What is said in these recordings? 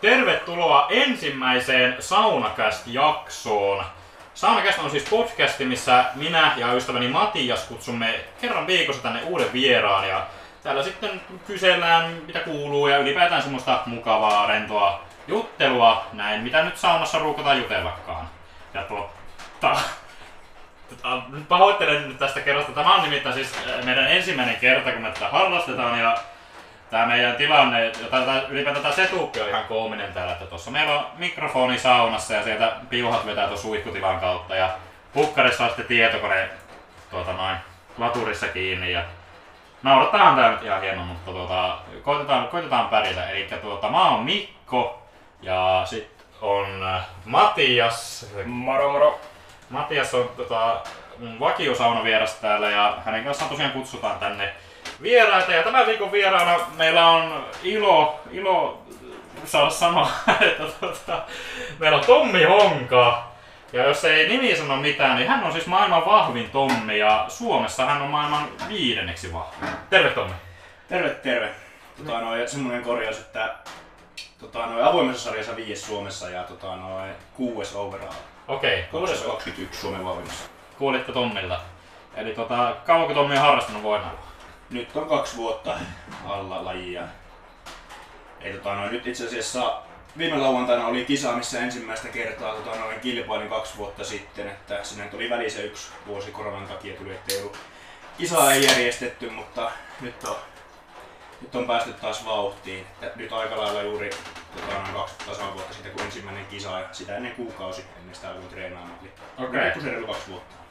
Tervetuloa ensimmäiseen Saunacast-jaksoon. Saunacast on siis podcasti, missä minä ja ystäväni Matias kutsumme kerran viikossa tänne uuden vieraan. Ja täällä sitten kysellään, mitä kuuluu ja ylipäätään semmoista mukavaa, rentoa juttelua, näin, mitä nyt saunassa ruukataan jutellakaan. Ja tuotta, tota, pahoittelen nyt tästä kerrasta. Tämä on nimittäin siis äh, meidän ensimmäinen kerta, kun me tätä harrastetaan. Ja Tämä meidän tilanne, ja tätä, ylipäätään tämä setup on ihan koominen täällä, että tuossa meillä on mikrofoni saunassa ja sieltä piuhat vetää tuon suihkutilan kautta ja pukkarissa on sitten tietokone tuota noin, laturissa kiinni ja naurataan tää nyt ihan hieman, mutta tuota, koitetaan, koitetaan pärjätä. Eli tuota, mä oon Mikko ja sitten on äh, Matias. Moro moro. Matias on tota, mun vakiosaunavieras täällä ja hänen kanssaan tosiaan kutsutaan tänne vieraita. Ja tämän viikon vieraana meillä on ilo, ilo saada sanoa, että tota, meillä on Tommi Honka. Ja jos ei nimi sano mitään, niin hän on siis maailman vahvin Tommi ja Suomessa hän on maailman viidenneksi vahvin. Terve Tommi. Terve terve. Tota, noin, semmoinen korjaus, että tota, noin, avoimessa sarjassa viides Suomessa ja tota, noin, kuudes overall. Okei, kuudes 21 Suomen vahvimmassa. kuulitte Tommilta. Eli tota, kauanko Tommi on harrastanut voimailua? Nyt on kaksi vuotta alla lajia. Ei, tota, noin, nyt itse asiassa viime lauantaina oli kisa, missä ensimmäistä kertaa tota, noin, kilpailin kaksi vuotta sitten. Että sinne nyt oli välissä yksi vuosi koronan takia tuli, ettei ollut kisaa ei järjestetty, mutta nyt on, nyt on päästy taas vauhtiin. Että nyt aika lailla juuri tota, noin kaksi tasan vuotta sitten, kun ensimmäinen kisa ja sitä ennen kuukausi ennen sitä alkuin treenaamaan. Eli Okei. reilu kaksi vuotta.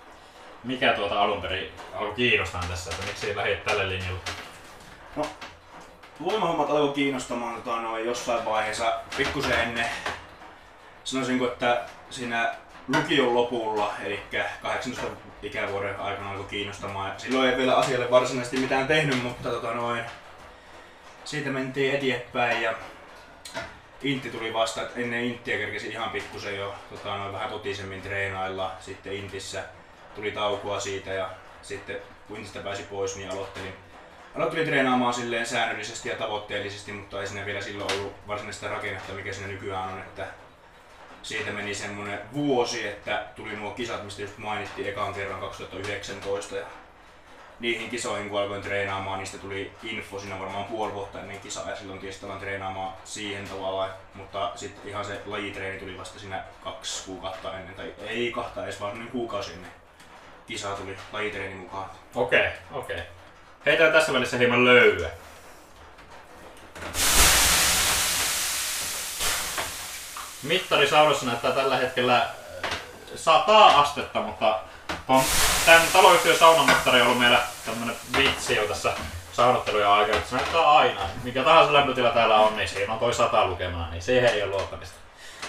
Mikä tuota alun perin alkoi kiinnostaa tässä, että miksi lähdit tälle linjalle? No, voimahommat alkoi kiinnostamaan tota, noin jossain vaiheessa pikkusen ennen. Sanoisinko, että siinä lukion lopulla, eli 18 ikävuoden aikana alkoi kiinnostamaan. Silloin ei vielä asialle varsinaisesti mitään tehnyt, mutta tota, noin, siitä mentiin eteenpäin ja Intti tuli vasta, että ennen Inttiä kerkesi ihan pikkusen jo tota, noin vähän totisemmin treenailla. Sitten Intissä tuli taukoa siitä ja sitten kun Intistä pääsi pois, niin aloittelin Aloittelin treenaamaan silleen säännöllisesti ja tavoitteellisesti, mutta ei siinä vielä silloin ollut varsinaista rakennetta, mikä siinä nykyään on. Että siitä meni semmonen vuosi, että tuli nuo kisat, mistä just mainittiin ekan kerran 2019. Ja niihin kisoihin, kun alkoin treenaamaan, niistä tuli info siinä varmaan puoli vuotta ennen kisaa ja silloin tietysti aloin treenaamaan siihen tavalla. Mutta sitten ihan se lajitreeni tuli vasta siinä kaksi kuukautta ennen, tai ei kahta edes, vaan semmonen kuukausi ennen kisaa tuli lajitreeni mukaan. Okei, okei. Heitään tässä välissä hieman löylyä. Mittari saunassa näyttää tällä hetkellä äh, 100 astetta, mutta on tämän taloyhtiön saunamittari on ollut meillä tämmönen vitsi jo tässä saunottelujen aikana, se näyttää aina. Mikä tahansa lämpötila täällä on, niin siinä on toi 100 lukemana, niin siihen ei ole luottamista.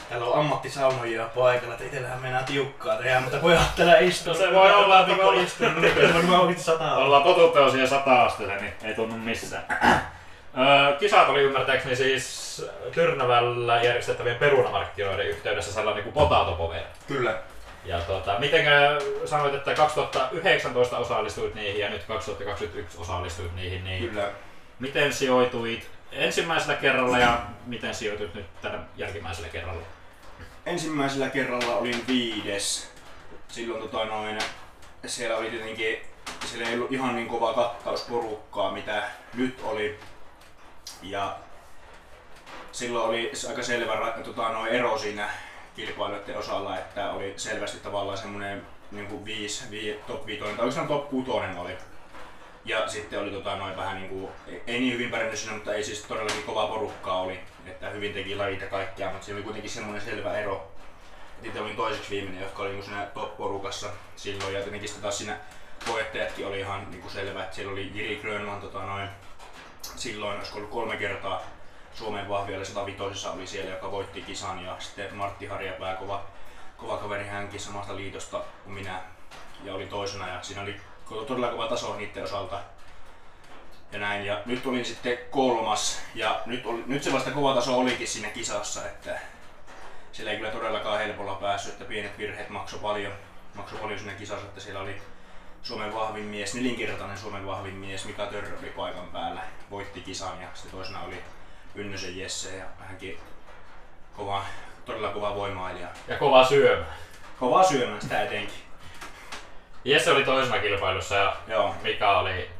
Täällä on ammattisaunojia paikalla, että itsellähän mennään tiukkaa tehdä, mutta pojat täällä istuu. No se voi olla, että ollaan- istuu. Nyt varmaan sataa. Ollaan totuttu jo siihen 100 asteeseen, niin ei tunnu missään. Öö, Kisat oli ymmärtääkseni siis Tyrnävällä järjestettävien perunamarkkinoiden yhteydessä sellainen kuin Potato Power. Kyllä. Ja tota, miten sanoit, että 2019 osallistuit niihin ja nyt 2021 osallistuit niihin, niin Kyllä. miten sijoituit ensimmäisellä kerralla ja miten sijoituit nyt tällä jälkimmäisellä kerralla? ensimmäisellä kerralla olin viides. Silloin tota noin, siellä oli tietenkin, siellä ei ollut ihan niin kova kattaus porukkaa mitä nyt oli. Ja silloin oli aika selvä tota, noin ero siinä kilpailijoiden osalla, että oli selvästi tavallaan semmoinen niin kuin viisi, vii, top 5, tai oikeastaan top 6 oli. Ja sitten oli tota, noin vähän niin kuin, ei niin hyvin pärjännyt siinä, mutta ei siis todellakin kova porukkaa oli, että hyvin teki lajit ja kaikkea, mutta siinä oli kuitenkin semmoinen selvä ero. Itse olin toiseksi viimeinen, jotka oli niin siinä top-porukassa silloin, ja tietenkin sitten taas siinä voittajatkin oli ihan niin kuin selvä, että siellä oli Jiri Grönland tota, noin, silloin, olisiko ollut kolme kertaa Suomen vahvia, oli 105 oli siellä, joka voitti kisan, ja sitten Martti Harjapää, kova, kova kaveri hänkin samasta liitosta kuin minä, ja oli toisena, ja siinä oli todella kova taso niiden osalta. Ja näin, ja nyt olin sitten kolmas, ja nyt, oli, nyt se vasta kova taso olikin siinä kisassa, että siellä ei kyllä todellakaan helpolla päässyt, että pienet virheet maksoi paljon, maksoi paljon siinä kisassa, että siellä oli Suomen vahvin mies, nelinkertainen Suomen vahvin mies, Mika Törrö oli paikan päällä, voitti kisan ja sitten toisena oli Ynnösen Jesse ja hänkin kova, todella kova voimailija. Ja kova syömä. Kovaa syömään sitä etenkin. Jesse oli toisena kilpailussa ja Joo. Mika oli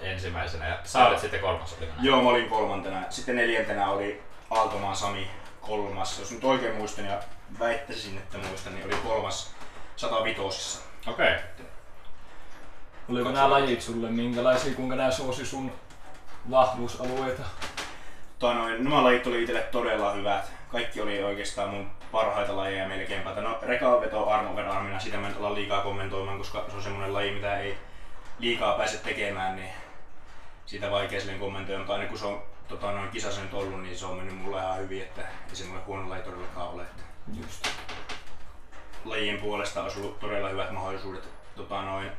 ensimmäisenä ja sä olit sitten kolmas näin? Joo, mä olin kolmantena. Sitten neljäntenä oli Aaltomaan Sami kolmas. Jos nyt oikein muistan ja väittäisin, että muistan, niin oli kolmas 105. Okei. Oliko nämä lajit sulle minkälaisia, kuinka nämä suosi sun vahvuusalueita? Tota noin, nämä lajit oli itselle todella hyvät. Kaikki oli oikeastaan mun parhaita lajeja melkeinpä. No rekaveto armoverarmina, sitä mä en ala liikaa kommentoimaan, koska se on semmonen laji, mitä ei liikaa pääse tekemään, niin siitä vaikea silleen kommentoida, mutta aina kun se on tota, noin kisassa nyt ollut, niin se on mennyt mulle ihan hyvin, että ei se mulle huono laji todellakaan ole. Että Just. lajien puolesta olisi ollut todella hyvät mahdollisuudet. Tota, noin,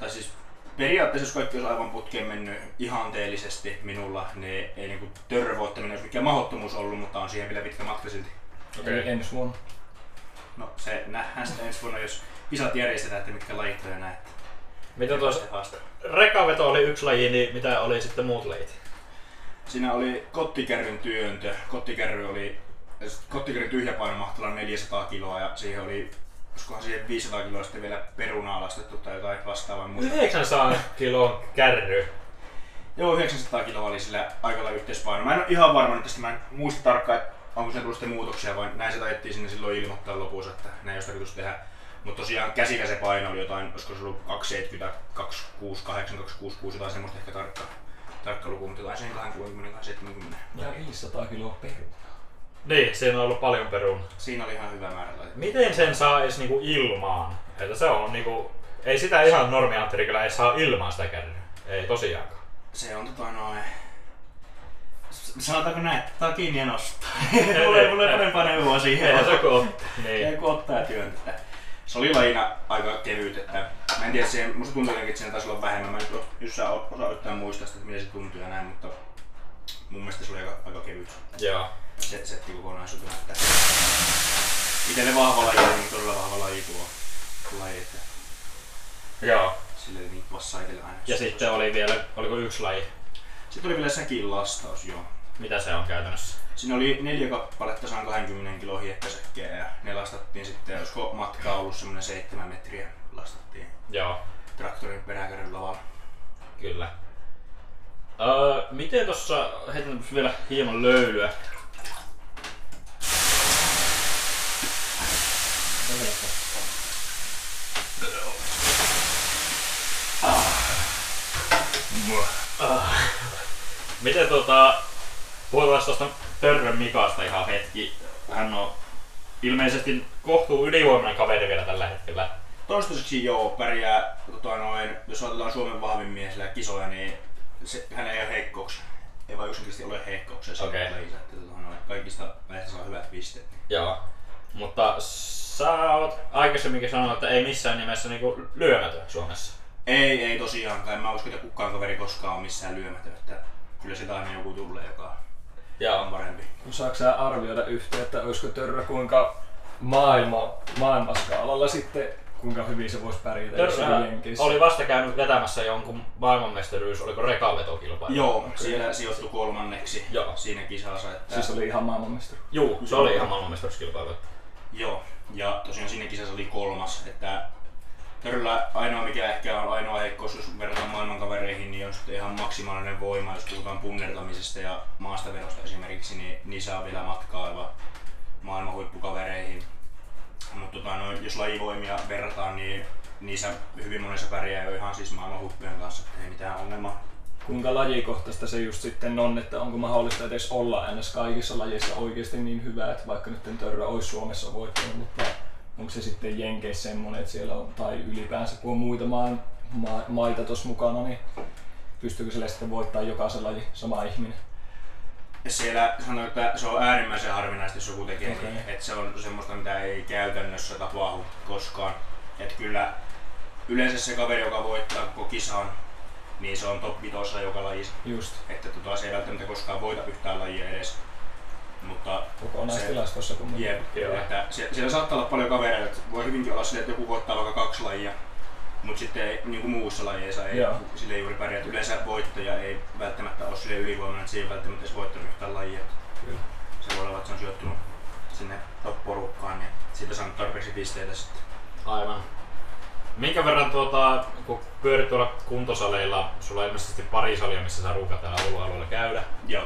tai siis periaatteessa jos kaikki olisi aivan putkeen mennyt ihanteellisesti minulla, niin ei niinku törvoittaminen olisi mikään mahdottomuus ollut, mutta on siihen vielä pitkä matka silti. Okei. Eli ensi vuonna. No se nähdään sitten ensi vuonna, jos kisat järjestetään, että mitkä lajit on näin. Miten tuossa rekaveto oli yksi laji, niin mitä oli sitten muut lajit? Siinä oli kottikärryn työntö. Kottikärry oli, kottikärryn tyhjä paino mahtoi olla 400 kiloa ja siihen oli, olisikohan siihen 500 kiloa sitten vielä perunaa lastettu tai jotain vastaavaa. en muista. 900 kilon kärry. Joo, 900 kiloa oli sillä aikalla yhteispaino. Mä en ole ihan varma nyt tästä, mä en muista tarkkaan, että onko se tullut sitten muutoksia vai näin se taidettiin sinne silloin ilmoittaa lopussa, että näin olisi tarkoitus tehdä. Mutta tosiaan käsikä se paino oli jotain, olisiko se ollut 270, 268, 266, jotain semmoista ehkä tarkka, tarkka luku, mutta jotain sen 20, 70. Ja 500 kiloa peruna. Niin, siinä on ollut paljon perun. Siinä oli ihan hyvä määrä laitettu. Miten sen saa edes niinku ilmaan? Että se on niinku... Ei sitä ihan normiantteri kyllä ei saa ilmaan sitä kärryä. Ei tosiaankaan. Se on tota noin... Sanotaanko näin, että tää on kiinni ja nostaa. mulla ei, mulla ei parempaa neuvoa siihen. Ei se kun Ei Niin. kun ottaa työntää. Se oli lajina aika kevyt, että mä en tiedä, siihen, musta tuntuu jotenkin, että siinä taisi olla vähemmän. Mä nyt jos sä osaa yhtään muistaa sitä, että miten se tuntuu ja näin, mutta mun mielestä se oli aika, aika kevyt Joo. se, setti kokonaisuutena. Että itelle vahva laji, niin todella vahva laji tuo laji, että Joo. sille niin passaa itelle aina. Ja sitten oli vielä, oliko yksi laji? Sitten oli vielä säkin lastaus, joo. Mitä se on käytännössä? Siinä oli neljä kappaletta 120 kilo hiekkasäkkejä ja ne lastattiin sitten, olisiko matka ollut semmoinen 7 metriä lastattiin Joo, traktorin peräkärryn lavalla. kyllä. Öö, miten tossa, heitän vielä hieman löylyä. Miten tota, puhutaan tuosta Törrön Mikasta ihan hetki. Hän on ilmeisesti kohtuu ylivoimainen kaveri vielä tällä hetkellä. Toistaiseksi joo, pärjää, tota noin, jos ajatellaan Suomen vahvin mies kisoja, niin se, hän ei ole heikkouksia. Ei vaan yksinkertaisesti ole heikkouksia Okei. lajissa, että tota noin, kaikista näistä saa hyvät pisteet. Joo. Mutta sä oot aikaisemminkin sanonut, että ei missään nimessä niinku lyömätön Suomessa. Ei, ei tosiaankaan. En mä usko, että kukaan kaveri koskaan on missään lyömätön. Että kyllä sitä aina joku tulee, joka on Joo. parempi. Osaatko sä arvioida yhtä, että olisiko Törrö kuinka maailma, maailmaskaalalla sitten, kuinka hyvin se voisi pärjätä Törrö Jenkeissä? oli vasta käynyt vetämässä jonkun maailmanmestaruus, oliko rekavetokilpailu? Joo, siellä sijoittui kolmanneksi Joo. siinä kisassa. Että... Siis oli ihan maailmanmestari. Juu, se oli ihan maailmanmestaruuskilpailu. Joo, ja tosiaan siinä kisassa oli kolmas, että Törröllä ainoa mikä ehkä on ainoa heikkous, jos verrataan maailmankavereihin, niin on sitten ihan maksimaalinen voima, jos puhutaan punnertamisesta ja maastavedosta esimerkiksi, niin niissä on vielä matkaa maailman huippukavereihin. Mutta tota, no, jos lajivoimia verrataan, niin niissä hyvin monessa pärjää jo ihan siis maailman huippujen kanssa, ei mitään ongelmaa. Kuinka lajikohtaista se just sitten on, että onko mahdollista edes olla ns. kaikissa lajeissa oikeasti niin hyvä, että vaikka nyt Törrö olisi Suomessa voittanut, mutta onko se sitten Jenkeissä semmonen, että siellä on, tai ylipäänsä kun on muita maan, ma, maita tuossa mukana, niin pystyykö sille sitten voittaa jokaisen laji sama ihminen? Siellä sanoin, että se on äärimmäisen harvinaista, jos joku tekee Okei. niin. Että se on semmoista, mitä ei käytännössä tapahdu koskaan. Että kyllä yleensä se kaveri, joka voittaa koko kisan, niin se on top 5 joka lajissa. Just Että tota, se ei välttämättä koskaan voita yhtään lajia edes. Mutta kokonaistilastossa kun jep, Joo. että siellä, siellä, saattaa olla paljon kavereita, että voi hyvinkin olla silleen, että joku voittaa vaikka kaksi lajia. Mutta sitten ei, niin kuin muussa lajeissa ei Joo. sille juuri pärjää. että Yleensä voittaja ei välttämättä ole sille ylivoimainen, että se ei välttämättä edes voittanut yhtään lajia. Kyllä. Se voi olla, että se on sijoittunut sinne top-porukkaan, niin siitä saanut tarpeeksi pisteitä sitten. Aivan. Minkä verran tuota, kun pyörit tuolla kuntosaleilla, sulla on ilmeisesti pari salia, missä saa ruukata alueella käydä, Joo.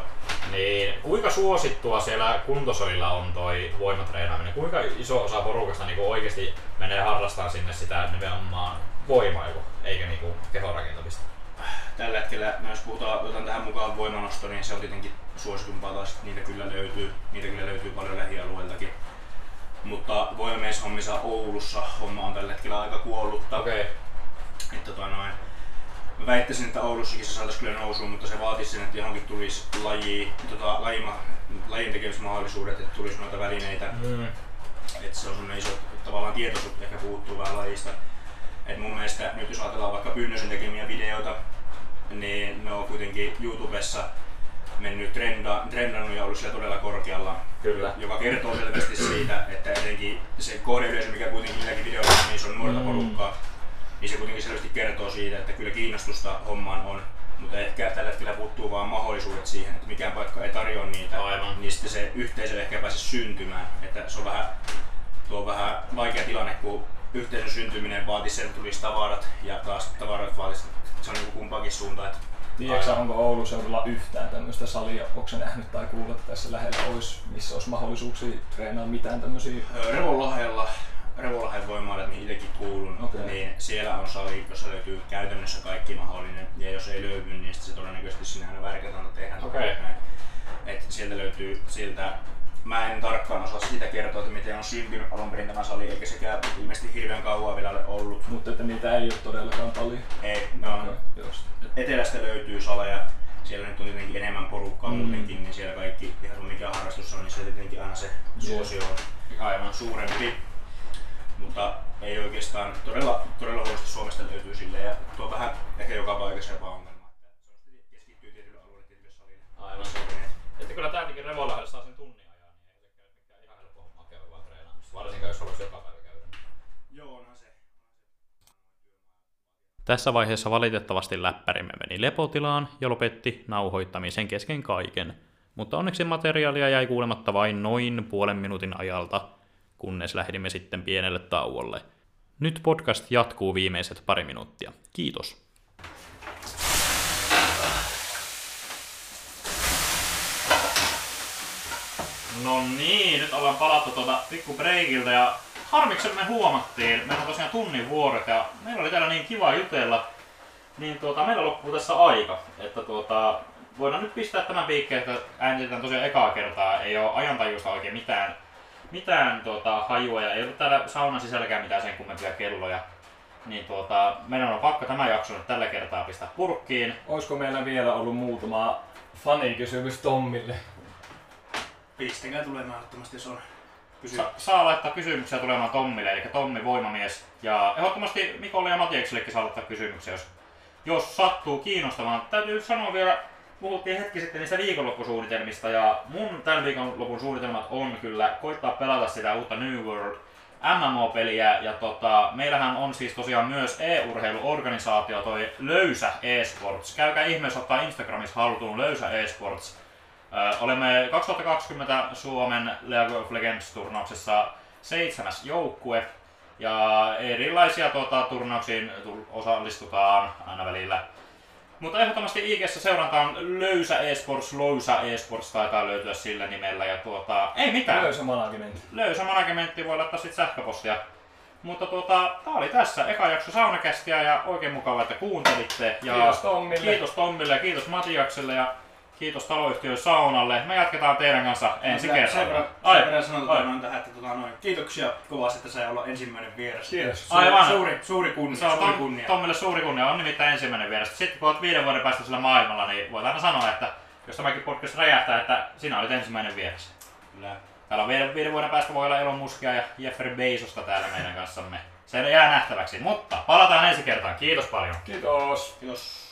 niin kuinka suosittua siellä kuntosalilla on toi voimatreenaaminen? Kuinka iso osa porukasta niin oikeasti menee harrastamaan sinne sitä nimenomaan voimailu, eikä niin kehorakentamista? Tällä hetkellä, jos puhutaan, otan tähän mukaan voimanosto, niin se on tietenkin suositumpaa taas, niitä kyllä löytyy, niitä kyllä löytyy paljon lähialueiltakin. Mutta voimamieshommissa Oulussa homma on tällä hetkellä aika kuollutta. Okei. Okay. Että tota noin, mä väittäisin, että Oulussakin se saataisiin kyllä nousuun, mutta se vaatisi sen, että johonkin tulisi laji, tota, lajima, lajin tekemismahdollisuudet, että tulisi noita välineitä. Mm. Että se on semmoinen iso tavallaan tietoisuus ehkä puuttuu vähän lajista. Et mun mielestä nyt jos ajatellaan vaikka Pynnösen tekemiä videoita, niin ne on kuitenkin YouTubessa mennyt trenda, trendannut ja ollut siellä todella korkealla. Kyllä. Joka kertoo selvästi siitä, että etenkin se kohdeyleisö, mikä kuitenkin niilläkin videoilla on, niin se on nuorta Mm. porukkaa, niin se kuitenkin selvästi kertoo siitä, että kyllä kiinnostusta hommaan on, mutta ehkä tällä hetkellä puuttuu vaan mahdollisuudet siihen, että mikään paikka ei tarjoa niitä, Aivan. niin sitten se yhteisö ehkä pääse syntymään. Että se on vähän, tuo on vähän vaikea tilanne, kun yhteisön syntyminen vaatisi sen, että tulisi tavarat ja taas tavarat vaatisi, se on niin kumpaankin suuntaan. Että Tiedätkö onko Oulun seudulla yhtään tämmöistä salia? Onko nähnyt tai kuullut, että tässä lähellä olisi, missä olisi mahdollisuuksia treenaa mitään tämmöisiä? Ö, Revonlahdella, Revonlahden voimaalle, mihin itsekin kuulun, Okei. niin siellä on sali, jossa löytyy käytännössä kaikki mahdollinen. Ja jos ei löydy, niin se todennäköisesti sinne aina värkätään tehdään. Näin. Et sieltä löytyy siltä, mä en tarkkaan osaa sitä kertoa, että miten on syntynyt alun perin tämä sali, eikä sekään ilmeisesti hirveän kauan vielä ole ollut. Mutta että niitä ei ole todellakaan paljon. Ei, on, Okei, just. etelästä löytyy saleja, siellä nyt on tietenkin enemmän porukkaa Mm. muutenkin, niin siellä kaikki, ihan sun mikä harrastus on, niin siellä tietenkin aina se suosio on Aivan. suurempi. Mutta ei oikeastaan, todella, todella huonosti Suomesta löytyy silleen, ja tuo on vähän ehkä joka paikassa jopa ongelma, se on sitten keskittyy tietylle alueelle, tietylle salille. Aivan. Että kyllä täältäkin Revonlahdella saa sen tunnin ajan, niin ei sekään mikään ihan helppo homma käydä vaan treenaamassa. Varsinkaan jos haluaisi joka päivä käydä. Joo, onhan se. Tässä vaiheessa valitettavasti läppärimme meni lepotilaan ja lopetti nauhoittamisen kesken kaiken. Mutta onneksi materiaalia jäi kuulematta vain noin puolen minuutin ajalta, kunnes lähdimme sitten pienelle tauolle. Nyt podcast jatkuu viimeiset pari minuuttia. Kiitos. No niin, nyt ollaan palattu tuota pikku breikiltä ja harmiksen me huomattiin, meillä on tosiaan tunnin vuorot ja meillä oli täällä niin kiva jutella, niin tuota, meillä loppuu tässä aika, että tuota, voidaan nyt pistää tämän piikkeen, että äänitetään tosiaan ekaa kertaa, ei ole ajantajuusta oikein mitään, mitään tuota, hajua ja ei ollut täällä saunan sisälläkään mitään sen kummempia kelloja. Niin tuota, meidän on pakko tämä jakso nyt tällä kertaa pistää purkkiin. Olisiko meillä vielä ollut muutama fanikysymys Tommille? Pistäkää tulemaan ehdottomasti, jos on kysy. Sa- saa laittaa kysymyksiä tulemaan Tommille, eli Tommi Voimamies. Ja ehdottomasti Mikolle ja Matiaksellekin saa laittaa kysymyksiä, jos, jos sattuu kiinnostamaan. Täytyy sanoa vielä, puhuttiin hetki sitten niistä viikonloppusuunnitelmista, ja mun tämän viikonlopun suunnitelmat on kyllä koittaa pelata sitä uutta New World MMO-peliä, ja tota, meillähän on siis tosiaan myös e-urheiluorganisaatio, toi Löysä eSports. Käykää ihmeessä ottaa Instagramissa haltuun Löysä eSports. Olemme 2020 Suomen League of Legends-turnauksessa seitsemäs joukkue. Ja erilaisia tuota, turnauksiin tu- osallistutaan aina välillä. Mutta ehdottomasti ig seurantaan Löysä eSports, Lousä eSports taitaa löytyä sillä nimellä. Ja tuota, ei mitään. Löysä managementti. Löysä managementti voi laittaa sitten sähköpostia. Mutta tuota, tää oli tässä eka jakso saunakästiä ja oikein mukava, että kuuntelitte. Ja Kiitos Tommille. Kiitos Tommille ja kiitos Matiakselle ja kiitos taloyhtiö Saunalle. Me jatketaan teidän kanssa ensi Sen kerralla. verran, Ai, sen verran ai. tota noin tähän, että tota noin, kiitoksia kovasti, että sai olla ensimmäinen vieras. Kiitos. Suuri, Aivan. Suuri, suuri kunnia. Se on suuri kunnia. Tommille suuri kunnia, on nimittäin ensimmäinen vieras. Sitten kun olet viiden vuoden päästä sillä maailmalla, niin voidaan sanoa, että jos tämäkin podcast räjähtää, että sinä olit ensimmäinen vieras. Kyllä. Täällä on viiden, viiden vuoden päästä voi olla Elon Muskia ja Jeffrey Bezosta täällä meidän kanssamme. Se jää nähtäväksi, mutta palataan ensi kertaan. Kiitos paljon. Kiitos. Kiitos.